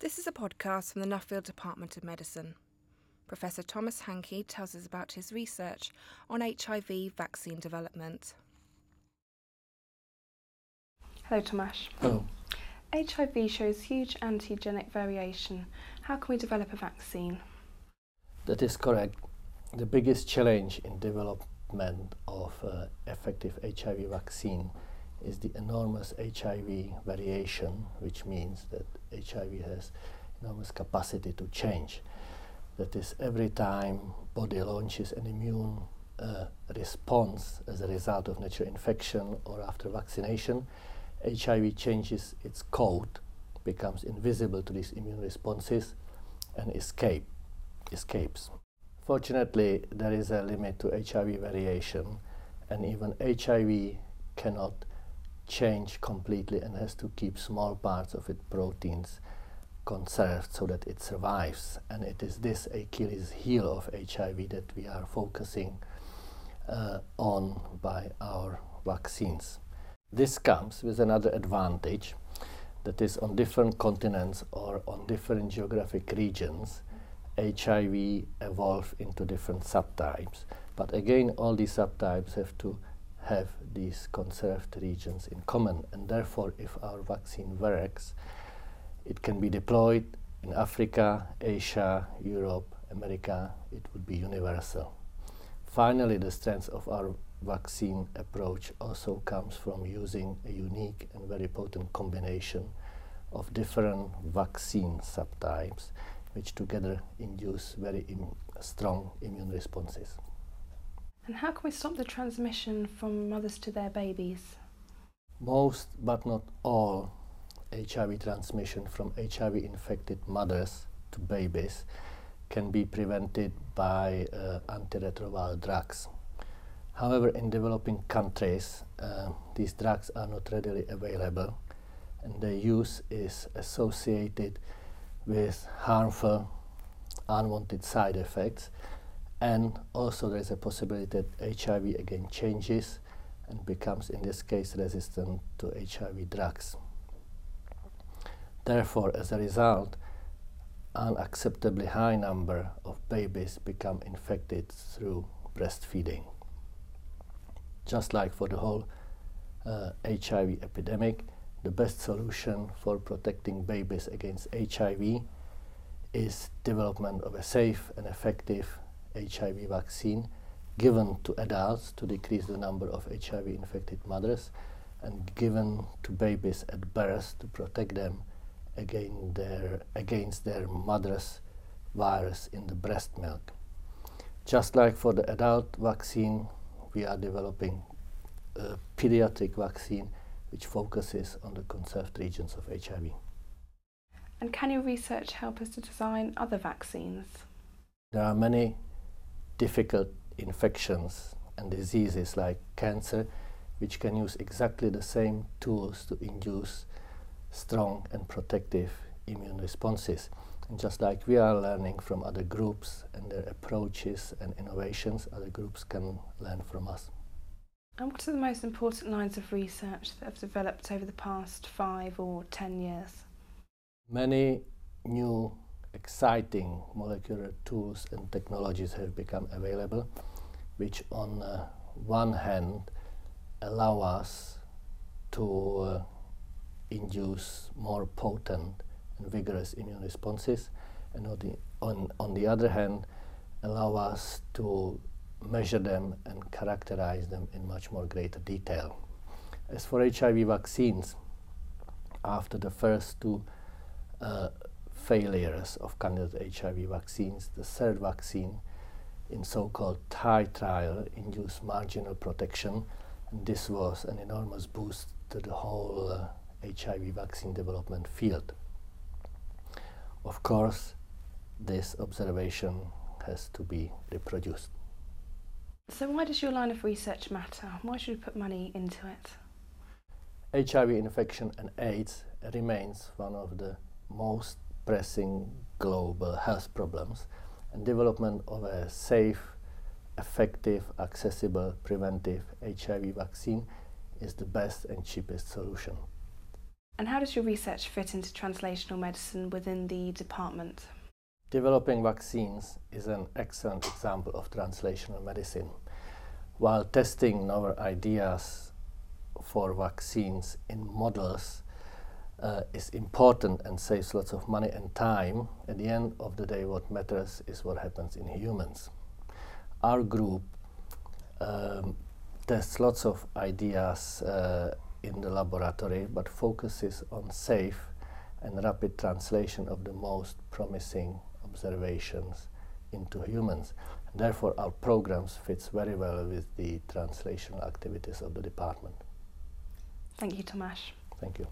This is a podcast from the Nuffield Department of Medicine. Professor Thomas Hanke tells us about his research on HIV vaccine development. Hello, Tomasz. Hello. HIV shows huge antigenic variation. How can we develop a vaccine? That is correct. The biggest challenge in development of uh, effective HIV vaccine is the enormous HIV variation, which means that HIV has enormous capacity to change. That is, every time body launches an immune uh, response as a result of natural infection or after vaccination, HIV changes its code, becomes invisible to these immune responses, and escape, escapes. Fortunately, there is a limit to HIV variation, and even HIV cannot change completely and has to keep small parts of its proteins conserved so that it survives. And it is this Achilles heel of HIV that we are focusing uh, on by our vaccines. This comes with another advantage that is on different continents or on different geographic regions HIV evolve into different subtypes. But again, all these subtypes have to have these conserved regions in common, and therefore, if our vaccine works, it can be deployed in Africa, Asia, Europe, America, it would be universal. Finally, the strength of our vaccine approach also comes from using a unique and very potent combination of different vaccine subtypes which together induce very Im strong immune responses. And how can we stop the transmission from mothers to their babies? Most, but not all, HIV transmission from HIV infected mothers to babies can be prevented by uh, antiretroviral drugs. However, in developing countries, uh, these drugs are not readily available and their use is associated with harmful unwanted side effects and also there is a possibility that HIV again changes and becomes in this case resistant to HIV drugs. Therefore, as a result, an unacceptably high number of babies become infected through breastfeeding. Just like for the whole uh, HIV epidemic, the best solution for protecting babies against HIV is development of a safe and effective HIV vaccine given to adults to decrease the number of HIV infected mothers and given to babies at birth to protect them against their, against their mother's virus in the breast milk. Just like for the adult vaccine, we are developing a pediatric vaccine which focuses on the conserved regions of HIV. And can your research help us to design other vaccines? There are many difficult infections and diseases like cancer which can use exactly the same tools to induce strong and protective immune responses. And just like we are learning from other groups and their approaches and innovations, other groups can learn from us. And what are the most important lines of research that have developed over the past five or ten years? Many new exciting molecular tools and technologies have become available, which on uh, one hand allow us to uh, induce more potent and vigorous immune responses, and on the, on, on the other hand, allow us to measure them and characterize them in much more greater detail. As for HIV vaccines, after the first two uh, failures of candidate HIV vaccines, the third vaccine in so-called Thai trial induced marginal protection, and this was an enormous boost to the whole uh, HIV vaccine development field. Of course, this observation has to be reproduced. So why does your line of research matter? Why should we put money into it? HIV infection and AIDS remains one of the most pressing global health problems and development of a safe, effective, accessible, preventive HIV vaccine is the best and cheapest solution. And how does your research fit into translational medicine within the department? Developing vaccines is an excellent example of translational medicine. While testing novel ideas for vaccines in models uh, is important and saves lots of money and time, at the end of the day, what matters is what happens in humans. Our group um, tests lots of ideas uh, in the laboratory, but focuses on safe and rapid translation of the most promising observations into humans. And therefore, our programs fits very well with the translational activities of the department. Thank you, Tomasz. Thank you.